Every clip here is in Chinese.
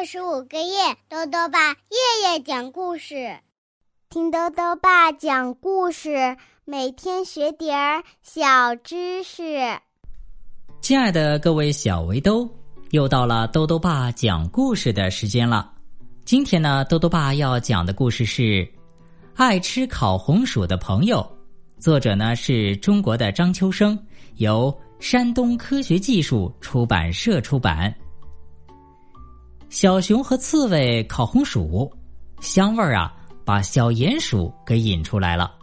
二十五个月，豆豆爸夜夜讲故事，听豆豆爸讲故事，每天学点儿小知识。亲爱的各位小围兜，又到了豆豆爸讲故事的时间了。今天呢，豆豆爸要讲的故事是《爱吃烤红薯的朋友》，作者呢是中国的张秋生，由山东科学技术出版社出版。小熊和刺猬烤红薯，香味儿啊，把小鼹鼠给引出来了。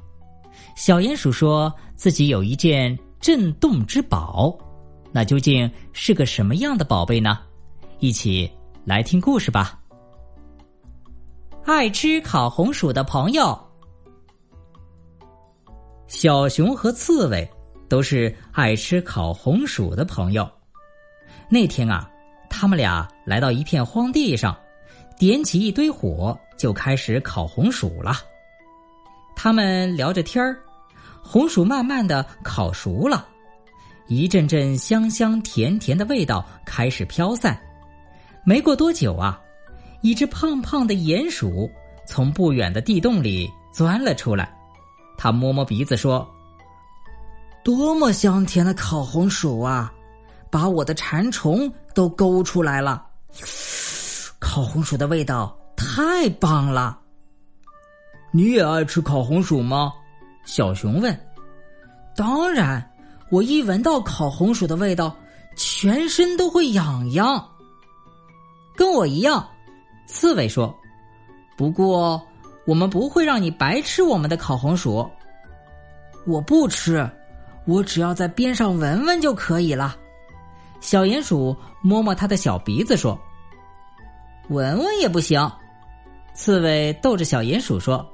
小鼹鼠说自己有一件镇冻之宝，那究竟是个什么样的宝贝呢？一起来听故事吧。爱吃烤红薯的朋友，小熊和刺猬都是爱吃烤红薯的朋友。那天啊。他们俩来到一片荒地上，点起一堆火，就开始烤红薯了。他们聊着天儿，红薯慢慢的烤熟了，一阵阵香香甜甜的味道开始飘散。没过多久啊，一只胖胖的鼹鼠从不远的地洞里钻了出来，他摸摸鼻子说：“多么香甜的烤红薯啊！”把我的馋虫都勾出来了，烤红薯的味道太棒了。你也爱吃烤红薯吗？小熊问。当然，我一闻到烤红薯的味道，全身都会痒痒。跟我一样，刺猬说。不过，我们不会让你白吃我们的烤红薯。我不吃，我只要在边上闻闻就可以了。小鼹鼠摸摸他的小鼻子说：“闻闻也不行。”刺猬逗着小鼹鼠说：“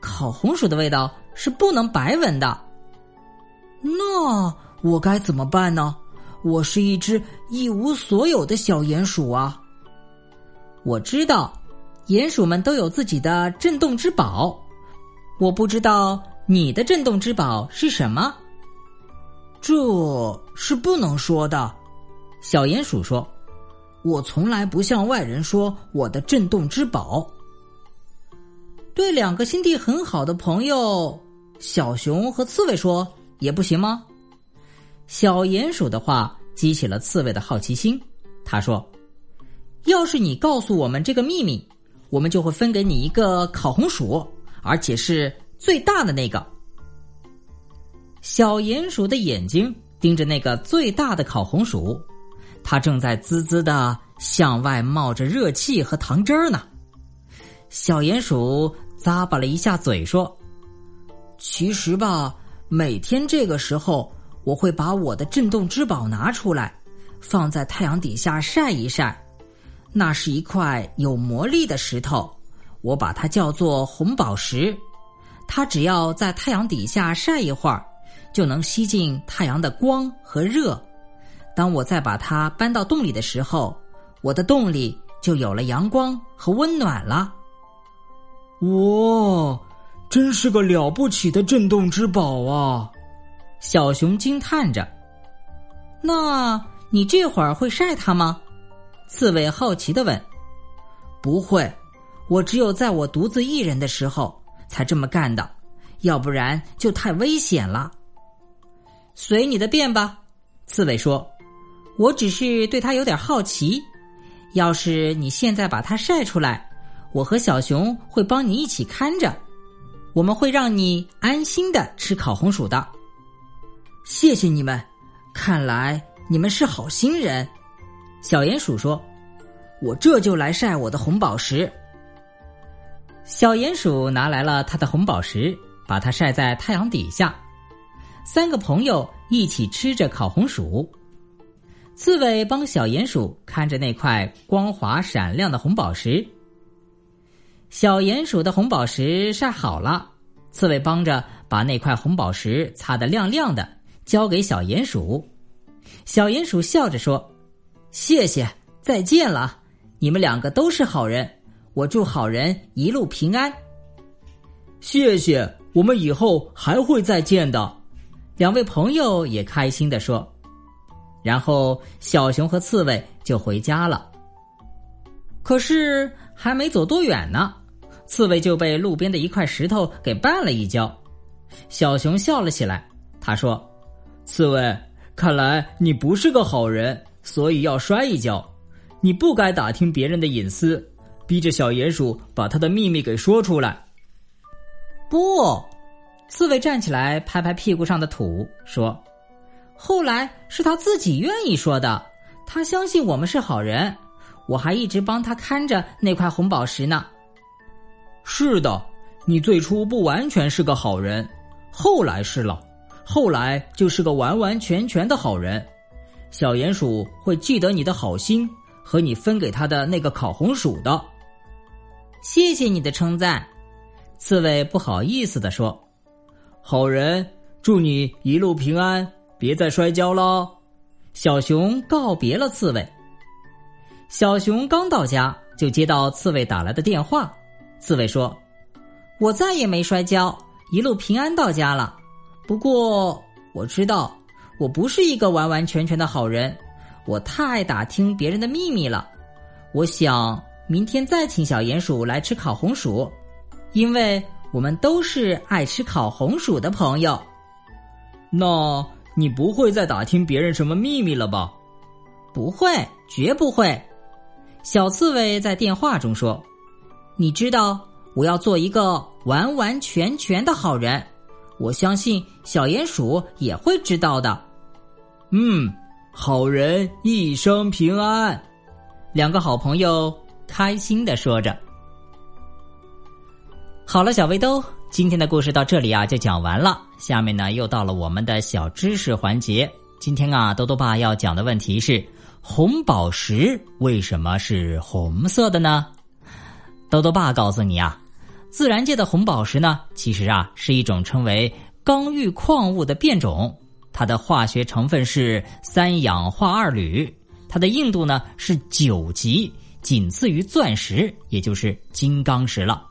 烤红薯的味道是不能白闻的。”那我该怎么办呢？我是一只一无所有的小鼹鼠啊！我知道，鼹鼠们都有自己的震动之宝。我不知道你的震动之宝是什么。这是不能说的，小鼹鼠说：“我从来不向外人说我的震动之宝。”对两个心地很好的朋友，小熊和刺猬说也不行吗？小鼹鼠的话激起了刺猬的好奇心，他说：“要是你告诉我们这个秘密，我们就会分给你一个烤红薯，而且是最大的那个。”小鼹鼠的眼睛盯着那个最大的烤红薯，它正在滋滋的向外冒着热气和糖汁儿呢。小鼹鼠咂巴了一下嘴，说：“其实吧，每天这个时候，我会把我的震动之宝拿出来，放在太阳底下晒一晒。那是一块有魔力的石头，我把它叫做红宝石。它只要在太阳底下晒一会儿。”就能吸进太阳的光和热。当我再把它搬到洞里的时候，我的洞里就有了阳光和温暖了。哇，真是个了不起的震动之宝啊！小熊惊叹着。那你这会儿会晒它吗？刺猬好奇的问。不会，我只有在我独自一人的时候才这么干的，要不然就太危险了。随你的便吧，刺猬说：“我只是对它有点好奇。要是你现在把它晒出来，我和小熊会帮你一起看着，我们会让你安心的吃烤红薯的。”谢谢你们，看来你们是好心人。小鼹鼠说：“我这就来晒我的红宝石。”小鼹鼠拿来了它的红宝石，把它晒在太阳底下。三个朋友一起吃着烤红薯，刺猬帮小鼹鼠看着那块光滑闪亮的红宝石。小鼹鼠的红宝石晒好了，刺猬帮着把那块红宝石擦得亮亮的，交给小鼹鼠。小鼹鼠笑着说：“谢谢，再见了，你们两个都是好人，我祝好人一路平安。”谢谢，我们以后还会再见的。两位朋友也开心的说，然后小熊和刺猬就回家了。可是还没走多远呢，刺猬就被路边的一块石头给绊了一跤。小熊笑了起来，他说：“刺猬，看来你不是个好人，所以要摔一跤。你不该打听别人的隐私，逼着小鼹鼠把他的秘密给说出来。”不，刺猬站起来，拍拍屁股上的土，说：“后来是他自己愿意说的，他相信我们是好人，我还一直帮他看着那块红宝石呢。”是的，你最初不完全是个好人。后来是了，后来就是个完完全全的好人。小鼹鼠会记得你的好心和你分给他的那个烤红薯的。谢谢你的称赞，刺猬不好意思的说：“好人，祝你一路平安，别再摔跤了。”小熊告别了刺猬。小熊刚到家，就接到刺猬打来的电话。刺猬说：“我再也没摔跤。”一路平安到家了，不过我知道我不是一个完完全全的好人，我太爱打听别人的秘密了。我想明天再请小鼹鼠来吃烤红薯，因为我们都是爱吃烤红薯的朋友。那你不会再打听别人什么秘密了吧？不会，绝不会。小刺猬在电话中说：“你知道。”我要做一个完完全全的好人，我相信小鼹鼠也会知道的。嗯，好人一生平安。两个好朋友开心的说着。好了，小围兜，今天的故事到这里啊就讲完了。下面呢又到了我们的小知识环节。今天啊，豆豆爸要讲的问题是：红宝石为什么是红色的呢？豆豆爸告诉你啊。自然界的红宝石呢，其实啊是一种称为刚玉矿物的变种，它的化学成分是三氧化二铝，它的硬度呢是九级，仅次于钻石，也就是金刚石了。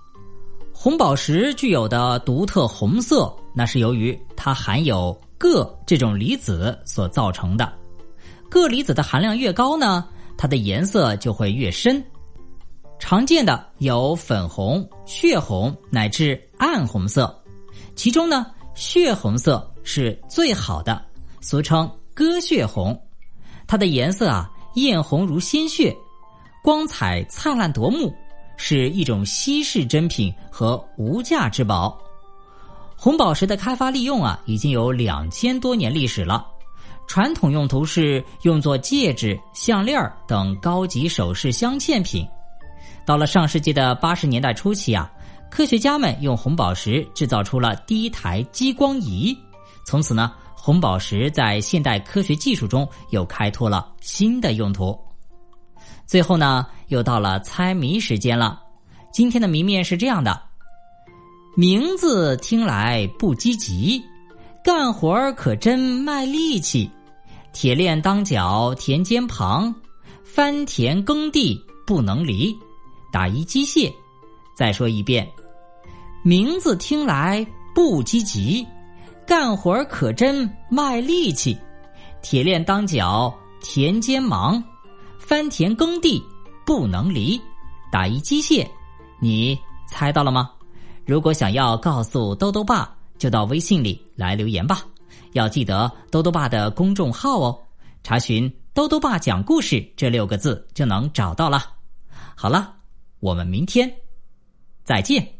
红宝石具有的独特红色，那是由于它含有铬这种离子所造成的。铬离子的含量越高呢，它的颜色就会越深。常见的有粉红、血红乃至暗红色，其中呢，血红色是最好的，俗称鸽血红。它的颜色啊，艳红如鲜血，光彩灿烂夺目，是一种稀世珍品和无价之宝。红宝石的开发利用啊，已经有两千多年历史了。传统用途是用作戒指、项链等高级首饰镶嵌品。到了上世纪的八十年代初期啊，科学家们用红宝石制造出了第一台激光仪，从此呢，红宝石在现代科学技术中又开拓了新的用途。最后呢，又到了猜谜时间了。今天的谜面是这样的：名字听来不积极，干活可真卖力气，铁链当脚田间旁，翻田耕地不能离。打一机械，再说一遍，名字听来不积极，干活可真卖力气，铁链当脚田间忙，翻田耕地不能离。打一机械，你猜到了吗？如果想要告诉兜兜爸，就到微信里来留言吧。要记得兜兜爸的公众号哦，查询“兜兜爸讲故事”这六个字就能找到了。好了。我们明天再见。